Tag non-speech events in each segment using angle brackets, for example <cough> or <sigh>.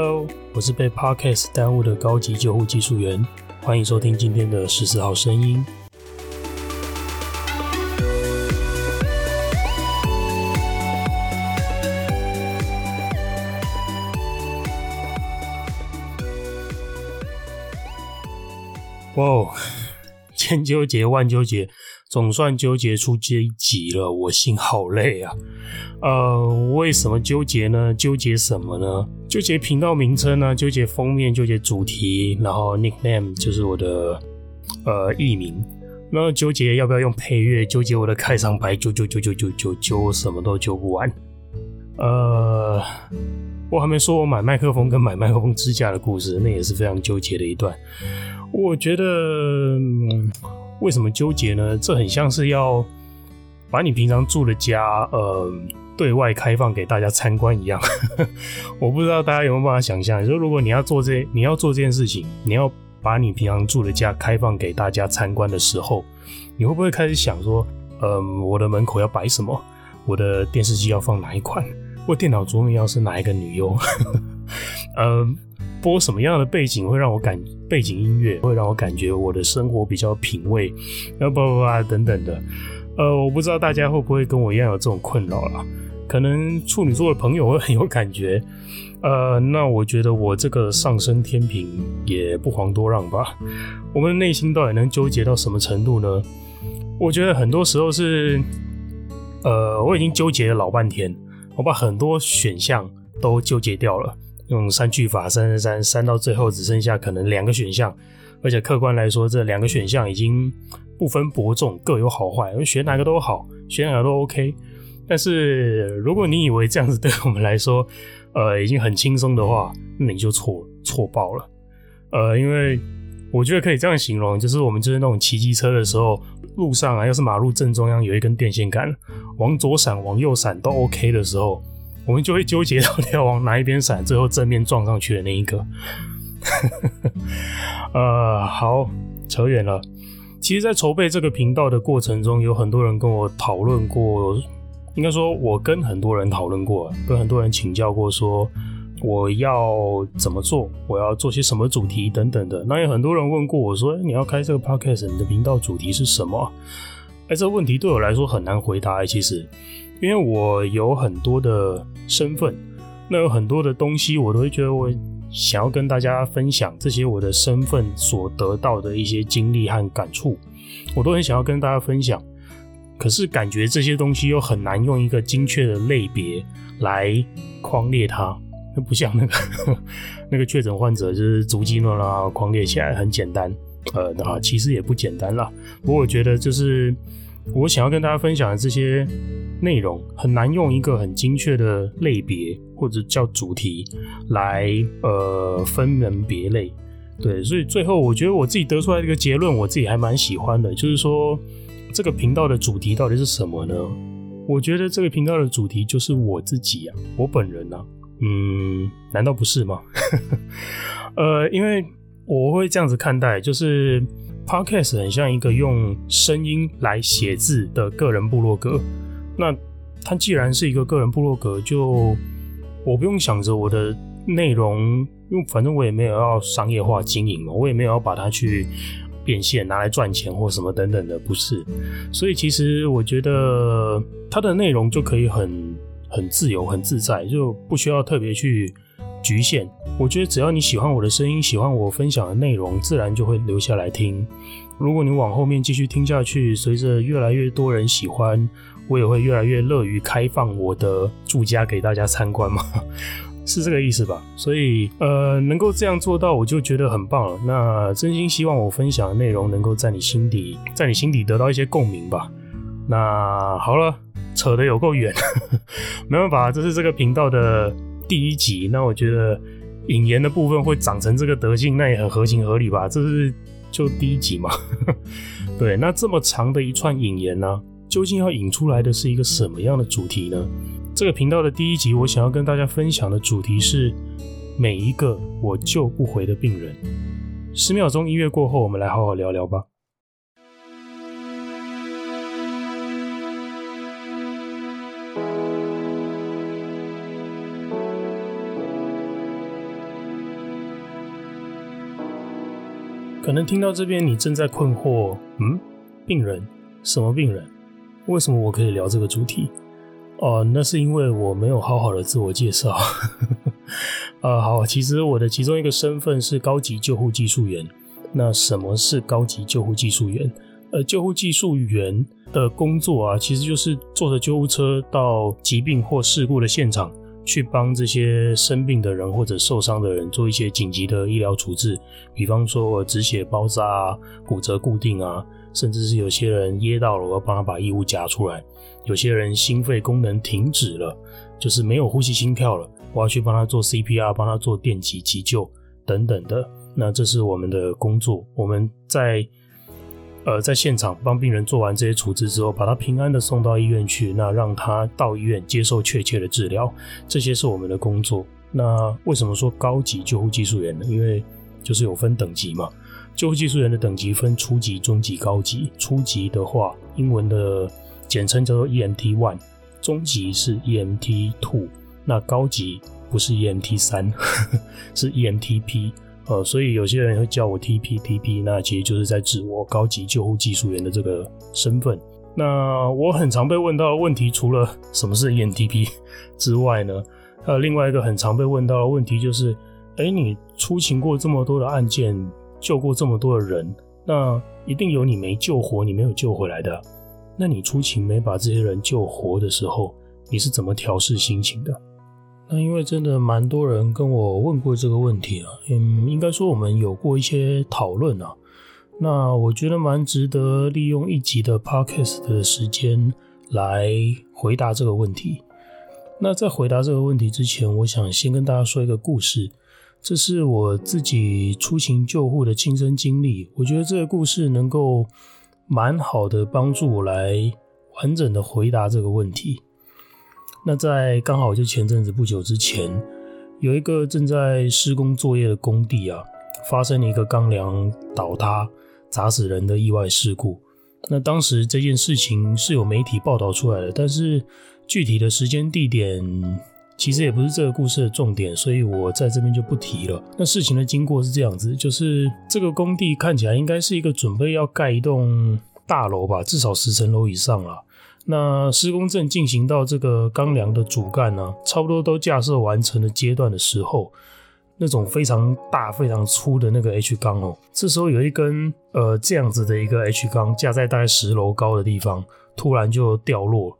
Hello，我是被 Podcast 耽误的高级救护技术员，欢迎收听今天的十四号声音。哇哦，千纠结万纠结，总算纠结出这一集了，我心好累啊！呃，为什么纠结呢？纠结什么呢？纠结频道名称呢？纠结封面，纠结主题，然后 nickname 就是我的呃艺名。那纠结要不要用配乐？纠结我的开场白，纠纠纠纠纠纠纠，什么都纠不完。呃，我还没说我买麦克风跟买麦克风支架的故事，那也是非常纠结的一段。我觉得，嗯，为什么纠结呢？这很像是要把你平常住的家，呃，对外开放给大家参观一样。<laughs> 我不知道大家有没有办法想象，就如果你要做这，你要做这件事情，你要把你平常住的家开放给大家参观的时候，你会不会开始想说，嗯，我的门口要摆什么？我的电视机要放哪一款？我电脑桌面要是哪一个女优？嗯。<laughs> 播什么样的背景会让我感背景音乐会让我感觉我的生活比较品味，然后叭叭叭等等的，呃，我不知道大家会不会跟我一样有这种困扰了。可能处女座的朋友会很有感觉，呃，那我觉得我这个上升天平也不遑多让吧。我们内心到底能纠结到什么程度呢？我觉得很多时候是，呃，我已经纠结了老半天，我把很多选项都纠结掉了。用删去法，删删删，删到最后只剩下可能两个选项，而且客观来说，这两个选项已经不分伯仲，各有好坏，选哪个都好，选哪个都 OK。但是如果你以为这样子对我们来说，呃，已经很轻松的话，那你就错错爆了。呃，因为我觉得可以这样形容，就是我们就是那种骑机车的时候，路上啊，要是马路正中央有一根电线杆，往左闪，往右闪都 OK 的时候。我们就会纠结到底要往哪一边闪，最后正面撞上去的那一个。呃，好，扯远了。其实，在筹备这个频道的过程中，有很多人跟我讨论过，应该说，我跟很多人讨论过，跟很多人请教过，说我要怎么做，我要做些什么主题等等的。那有很多人问过我说，你要开这个 podcast，你的频道主题是什么？哎，这个问题对我来说很难回答。其实。因为我有很多的身份，那有很多的东西，我都会觉得我想要跟大家分享这些我的身份所得到的一些经历和感触，我都很想要跟大家分享。可是感觉这些东西又很难用一个精确的类别来框列它，那不像那个 <laughs> 那个确诊患者就是足迹乱啦，框列起来很简单，呃，那其实也不简单啦。不过我觉得就是。我想要跟大家分享的这些内容，很难用一个很精确的类别或者叫主题来呃分门别类，对，所以最后我觉得我自己得出来的一个结论，我自己还蛮喜欢的，就是说这个频道的主题到底是什么呢？我觉得这个频道的主题就是我自己啊，我本人啊，嗯，难道不是吗？<laughs> 呃，因为我会这样子看待，就是。Podcast 很像一个用声音来写字的个人部落格。那它既然是一个个人部落格，就我不用想着我的内容，因为反正我也没有要商业化经营嘛，我也没有要把它去变现拿来赚钱或什么等等的，不是。所以其实我觉得它的内容就可以很很自由、很自在，就不需要特别去。局限，我觉得只要你喜欢我的声音，喜欢我分享的内容，自然就会留下来听。如果你往后面继续听下去，随着越来越多人喜欢，我也会越来越乐于开放我的住家给大家参观嘛，是这个意思吧？所以，呃，能够这样做到，我就觉得很棒了。那真心希望我分享的内容能够在你心底，在你心底得到一些共鸣吧。那好了，扯得有够远，<laughs> 没办法，这是这个频道的。第一集，那我觉得引言的部分会长成这个德性，那也很合情合理吧？这是就第一集嘛。<laughs> 对，那这么长的一串引言呢、究竟要引出来的是一个什么样的主题呢？这个频道的第一集我想要跟大家分享的主题是每一个我救不回的病人。十秒钟音乐过后我们来好好聊聊吧。可能听到这边你正在困惑嗯病人？什么病人？为什么我可以聊这个主题？哦，那是因为我没有好好的自我介绍。啊，<laughs> 好，其实我的其中一个身份是高级救护技术员。那什么是高级救护技术员？呃，救护技术员的工作啊，其实就是坐着救护车到疾病或事故的现场，去帮这些生病的人或者受伤的人做一些紧急的医疗处置，比方说我止血包扎啊、骨折固定啊，甚至是有些人噎到了，我要帮他把异物夹出来；有些人心肺功能停止了，就是没有呼吸心跳了，我要去帮他做 CPR，帮他做电击急救等等的。那这是我们的工作，我们在。呃，在现场帮病人做完这些处置之后，把他平安的送到医院去，那让他到医院接受确切的治疗，这些是我们的工作。那为什么说高级救护技术员呢？因为就是有分等级嘛。救护技术员的等级分初级、中级、高级。初级的话，英文的简称叫做 EMT One，中级是 EMT Two，那高级不是 EMT 三，<laughs> 是 EMTP。呃，所以有些人会叫我 TP TP，那其实就是在指我高级救护技术员的这个身份。那我很常被问到的问题，除了什么是 EMTP 之外呢，还有另外一个很常被问到的问题就是，哎，你出勤过这么多的案件，救过这么多的人，那一定有你没救活、你没有救回来的。那你出勤没把这些人救活的时候，你是怎么调试心情的？那因为真的蛮多人跟我问过这个问题啊，嗯，应该说我们有过一些讨论啊。那我觉得蛮值得利用一集的 podcast 的时间来回答这个问题。那在回答这个问题之前，我想先跟大家说一个故事，这是我自己出勤救护的亲身经历。我觉得这个故事能够蛮好的帮助我来完整的回答这个问题。那在刚好就前阵子不久之前，有一个正在施工作业的工地啊，发生了一个钢梁倒塌砸死人的意外事故。那当时这件事情是有媒体报道出来的，但是具体的时间地点其实也不是这个故事的重点，所以我在这边就不提了。那事情的经过是这样子，就是这个工地看起来应该是一个准备要盖一栋大楼吧，至少十层楼以上了。那施工正进行到这个钢梁的主干呢，差不多都架设完成的阶段的时候，那种非常大、非常粗的那个 H 钢哦，这时候有一根呃这样子的一个 H 钢架在大概十楼高的地方，突然就掉落，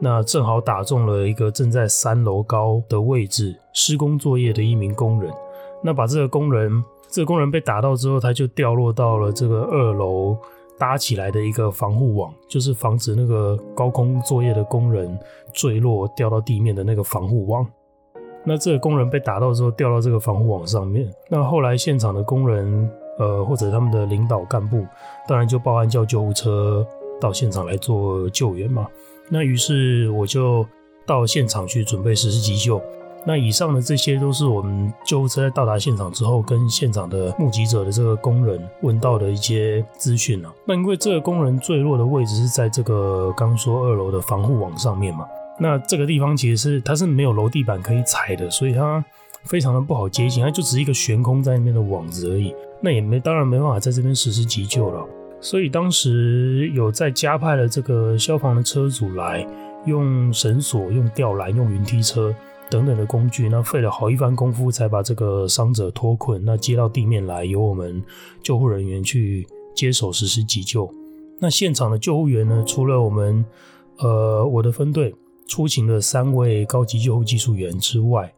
那正好打中了一个正在三楼高的位置施工作业的一名工人，那把这个工人，这个工人被打到之后，他就掉落到了这个二楼。搭起来的一个防护网，就是防止那个高空作业的工人坠落掉到地面的那个防护网。那这个工人被打到之后掉到这个防护网上面。那后来现场的工人，呃，或者他们的领导干部，当然就报案叫救护车到现场来做救援嘛。那于是我就到现场去准备实施急救。那以上的这些都是我们救护车在到达现场之后，跟现场的目击者的这个工人问到的一些资讯啊。那因为这个工人坠落的位置是在这个刚说二楼的防护网上面嘛，那这个地方其实是它是没有楼地板可以踩的，所以它非常的不好接近，它就只是一个悬空在那边的网子而已。那也没当然没办法在这边实施急救了，所以当时有在加派了这个消防的车组来，用绳索、用吊篮、用云梯车。等等的工具，那费了好一番功夫才把这个伤者脱困，那接到地面来，由我们救护人员去接手实施急救。那现场的救护员呢，除了我们呃我的分队出勤的三位高级救护技术员之外，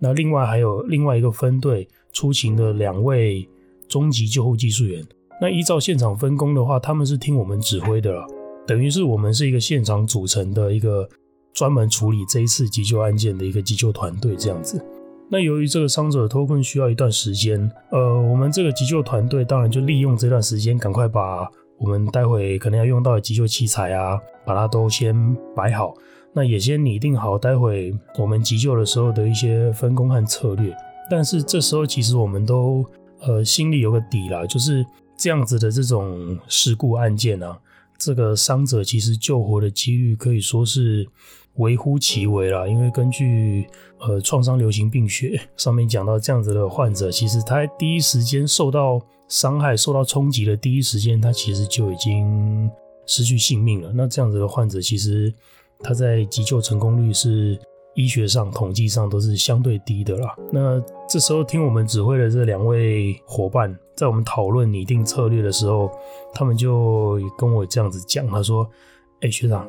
那另外还有另外一个分队出勤的两位中级救护技术员。那依照现场分工的话，他们是听我们指挥的了，等于是我们是一个现场组成的一个。专门处理这一次急救案件的一个急救团队这样子。那由于这个伤者脱困需要一段时间，呃，我们这个急救团队当然就利用这段时间，赶快把我们待会可能要用到的急救器材啊，把它都先摆好。那也先拟定好待会我们急救的时候的一些分工和策略。但是这时候其实我们都呃心里有个底了，就是这样子的这种事故案件啊。这个伤者其实救活的几率可以说是微乎其微啦。因为根据呃创伤流行病学 <laughs> 上面讲到，这样子的患者，其实他第一时间受到伤害、受到冲击的第一时间，他其实就已经失去性命了。那这样子的患者，其实他在急救成功率是。医学上统计上都是相对低的啦。那这时候听我们指挥的这两位伙伴，在我们讨论拟定策略的时候，他们就跟我这样子讲，他说：“哎、欸，学长，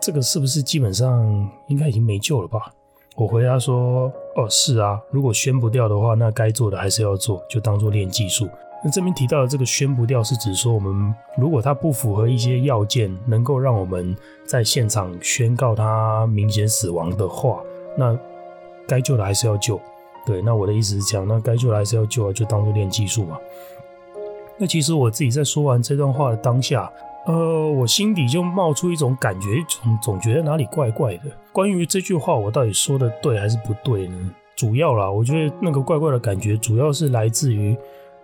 这个是不是基本上应该已经没救了吧？”我回答说：“哦，是啊，如果宣不掉的话，那该做的还是要做，就当做练技术。”那这边提到的这个宣不掉，是指说我们如果他不符合一些要件，能够让我们在现场宣告他明显死亡的话，那该救的还是要救。对，那我的意思是讲，那该救的还是要救啊，就当做练技术嘛。那其实我自己在说完这段话的当下，呃，我心底就冒出一种感觉，总总觉得哪里怪怪的。关于这句话，我到底说的对还是不对呢？主要啦，我觉得那个怪怪的感觉，主要是来自于。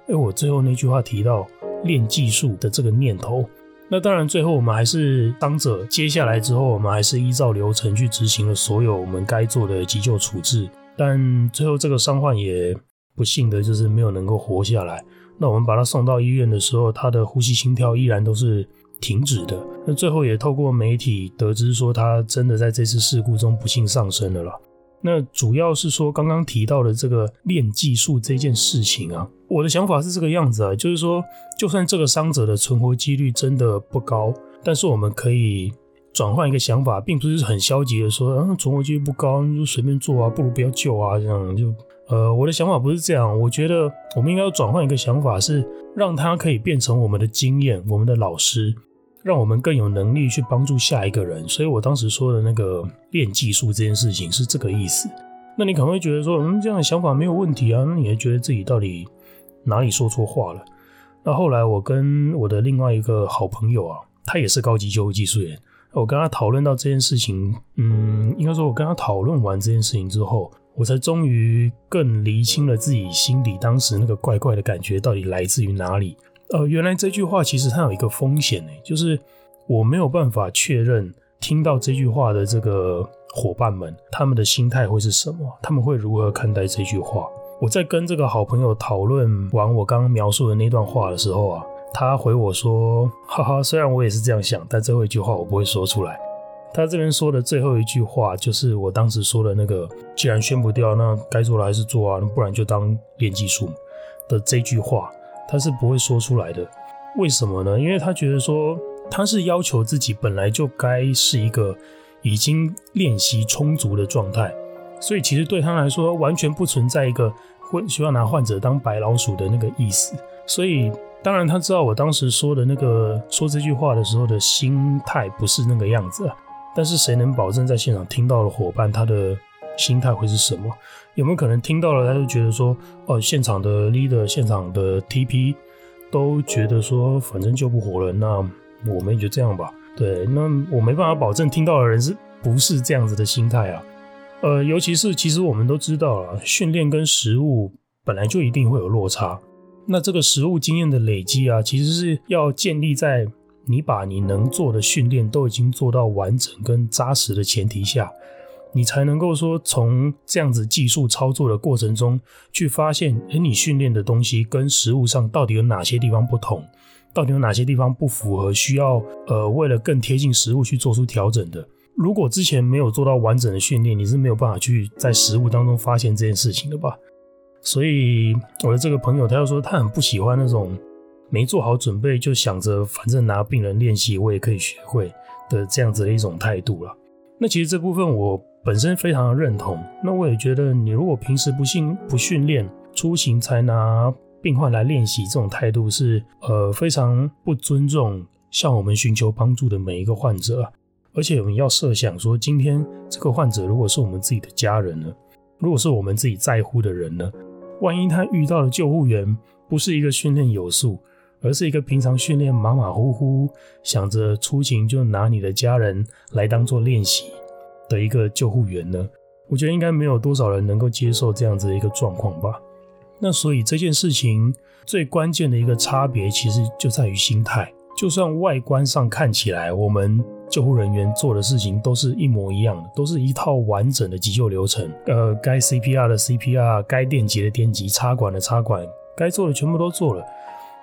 哎，我最后那句话提到练技术的这个念头，那当然最后我们还是当者接下来之后，我们还是依照流程去执行了所有我们该做的急救处置，但最后这个伤患也不幸的就是没有能够活下来。那我们把他送到医院的时候，他的呼吸心跳依然都是停止的。那最后也透过媒体得知说，他真的在这次事故中不幸丧生了啦。那主要是说刚刚提到的这个练技术这件事情啊，我的想法是这个样子啊，就是说，就算这个伤者的存活几率真的不高，但是我们可以转换一个想法，并不是很消极的说，啊，存活几率不高，你就随便做啊，不如不要救啊，这样就，呃，我的想法不是这样，我觉得我们应该要转换一个想法，是让他可以变成我们的经验，我们的老师。让我们更有能力去帮助下一个人，所以我当时说的那个练技术这件事情是这个意思。那你可能会觉得说，嗯，这样的想法没有问题啊，那你还觉得自己到底哪里说错话了？那后来我跟我的另外一个好朋友啊，他也是高级救护技术员，我跟他讨论到这件事情，嗯，应该说我跟他讨论完这件事情之后，我才终于更厘清了自己心里当时那个怪怪的感觉到底来自于哪里。呃，原来这句话其实它有一个风险呢，就是我没有办法确认听到这句话的这个伙伴们，他们的心态会是什么，他们会如何看待这句话。我在跟这个好朋友讨论完我刚刚描述的那段话的时候啊，他回我说：“哈哈，虽然我也是这样想，但最后一句话我不会说出来。”他这边说的最后一句话就是我当时说的那个：“既然宣不掉，那该做的还是做啊，不然就当练技术的这句话。”他是不会说出来的，为什么呢？因为他觉得说他是要求自己本来就该是一个已经练习充足的状态，所以其实对他来说完全不存在一个会需要拿患者当白老鼠的那个意思。所以当然他知道我当时说的那个说这句话的时候的心态不是那个样子啊，但是谁能保证在现场听到的伙伴他的心态会是什么？有没有可能听到了，他就觉得说，哦，现场的 leader、现场的 TP 都觉得说，反正救不活了，那我们也就这样吧。对，那我没办法保证听到的人是不是这样子的心态啊？呃，尤其是其实我们都知道啊，训练跟实物本来就一定会有落差。那这个实物经验的累积啊，其实是要建立在你把你能做的训练都已经做到完整跟扎实的前提下。你才能够说，从这样子技术操作的过程中去发现，诶，你训练的东西跟实物上到底有哪些地方不同，到底有哪些地方不符合，需要呃为了更贴近实物去做出调整的。如果之前没有做到完整的训练，你是没有办法去在实物当中发现这件事情的吧？所以我的这个朋友他又说，他很不喜欢那种没做好准备就想着反正拿病人练习我也可以学会的这样子的一种态度了。那其实这部分我。本身非常的认同，那我也觉得，你如果平时不训不训练，出行才拿病患来练习，这种态度是呃非常不尊重向我们寻求帮助的每一个患者。而且我们要设想说，今天这个患者如果是我们自己的家人呢？如果是我们自己在乎的人呢？万一他遇到的救护员不是一个训练有素，而是一个平常训练马马虎虎，想着出勤就拿你的家人来当做练习。的一个救护员呢，我觉得应该没有多少人能够接受这样子的一个状况吧。那所以这件事情最关键的一个差别，其实就在于心态。就算外观上看起来，我们救护人员做的事情都是一模一样的，都是一套完整的急救流程。呃，该 CPR 的 CPR，该电击的电击，插管的插管，该做的全部都做了。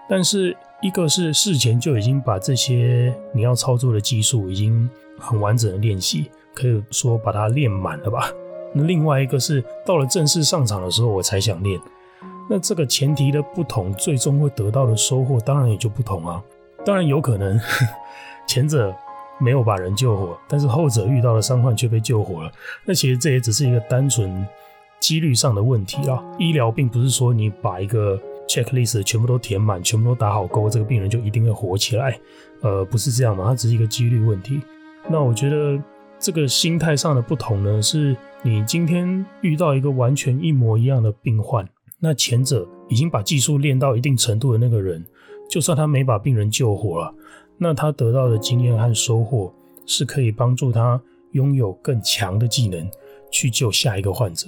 但是，一个是事前就已经把这些你要操作的技术已经很完整的练习，可以说把它练满了吧。那另外一个是到了正式上场的时候，我才想练。那这个前提的不同，最终会得到的收获当然也就不同啊。当然有可能 <laughs> 前者没有把人救活，但是后者遇到了伤患却被救活了。那其实这也只是一个单纯几率上的问题啊。医疗并不是说你把一个 checklist 全部都填满，全部都打好勾，这个病人就一定会活起来。呃，不是这样嘛，它只是一个几率问题。那我觉得这个心态上的不同呢，是你今天遇到一个完全一模一样的病患，那前者已经把技术练到一定程度的那个人，就算他没把病人救活了，那他得到的经验和收获是可以帮助他拥有更强的技能去救下一个患者。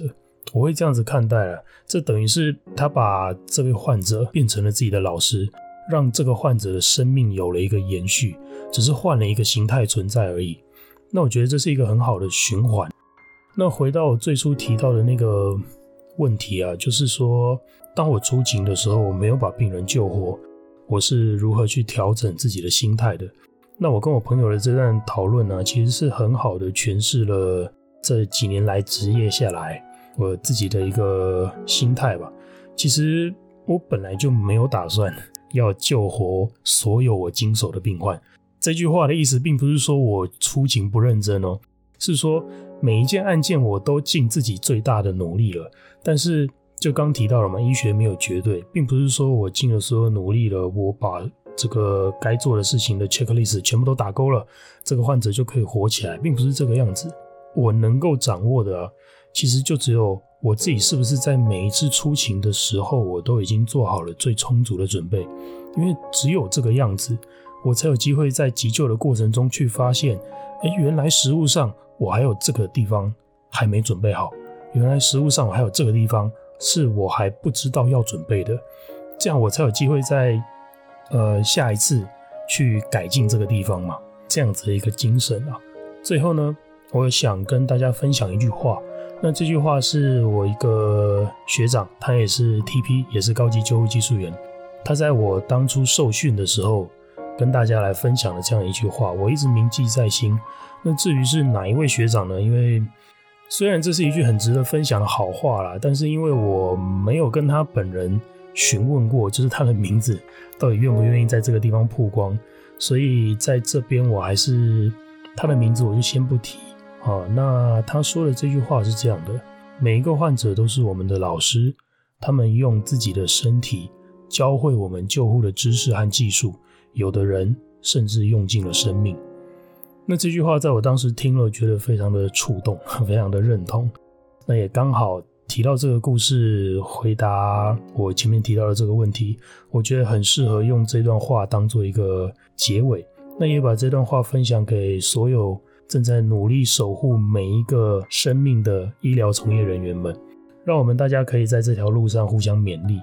我会这样子看待了，这等于是他把这位患者变成了自己的老师，让这个患者的生命有了一个延续，只是换了一个形态存在而已。那我觉得这是一个很好的循环。那回到我最初提到的那个问题啊，就是说，当我出警的时候，我没有把病人救活。我是如何去调整自己的心态的？那我跟我朋友的这段讨论呢，其实是很好的诠释了这几年来职业下来我自己的一个心态吧。其实我本来就没有打算要救活所有我经手的病患。这句话的意思并不是说我出勤不认真哦，是说每一件案件我都尽自己最大的努力了，但是。就刚提到了嘛，医学没有绝对，并不是说我尽了所有努力了，我把这个该做的事情的 checklist 全部都打勾了，这个患者就可以活起来，并不是这个样子。我能够掌握的，其实就只有我自己是不是在每一次出勤的时候，我都已经做好了最充足的准备，因为只有这个样子，我才有机会在急救的过程中去发现，哎，原来实物上我还有这个地方还没准备好，原来实物上我还有这个地方。是我还不知道要准备的，这样我才有机会在呃下一次去改进这个地方嘛，这样子的一个精神啊。最后呢，我想跟大家分享一句话，那这句话是我一个学长，他也是 TP，也是高级救护技术员，他在我当初受训的时候跟大家来分享的这样一句话，我一直铭记在心。那至于是哪一位学长呢？因为虽然这是一句很值得分享的好话啦，但是因为我没有跟他本人询问过，就是他的名字到底愿不愿意在这个地方曝光，所以在这边我还是他的名字我就先不提。啊，那他说的这句话是这样的：每一个患者都是我们的老师，他们用自己的身体教会我们救护的知识和技术，有的人甚至用尽了生命。那这句话在我当时听了，觉得非常的触动，<laughs> 非常的认同。那也刚好提到这个故事，回答我前面提到的这个问题，我觉得很适合用这段话当做一个结尾。那也把这段话分享给所有正在努力守护每一个生命的医疗从业人员们，让我们大家可以在这条路上互相勉励。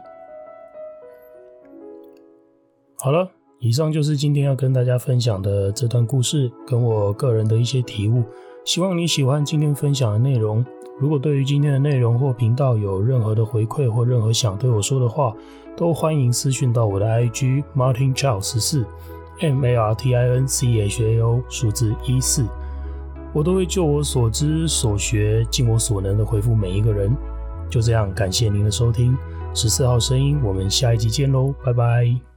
好了。以上就是今天要跟大家分享的这段故事，跟我个人的一些体悟。希望你喜欢今天分享的内容。如果对于今天的内容或频道有任何的回馈或任何想对我说的话，都欢迎私讯到我的 IG Martin Chao 十四 M A R T I N C H A O 数字一四，我都会就我所知所学，尽我所能的回复每一个人。就这样，感谢您的收听，十四号声音，我们下一集见喽，拜拜。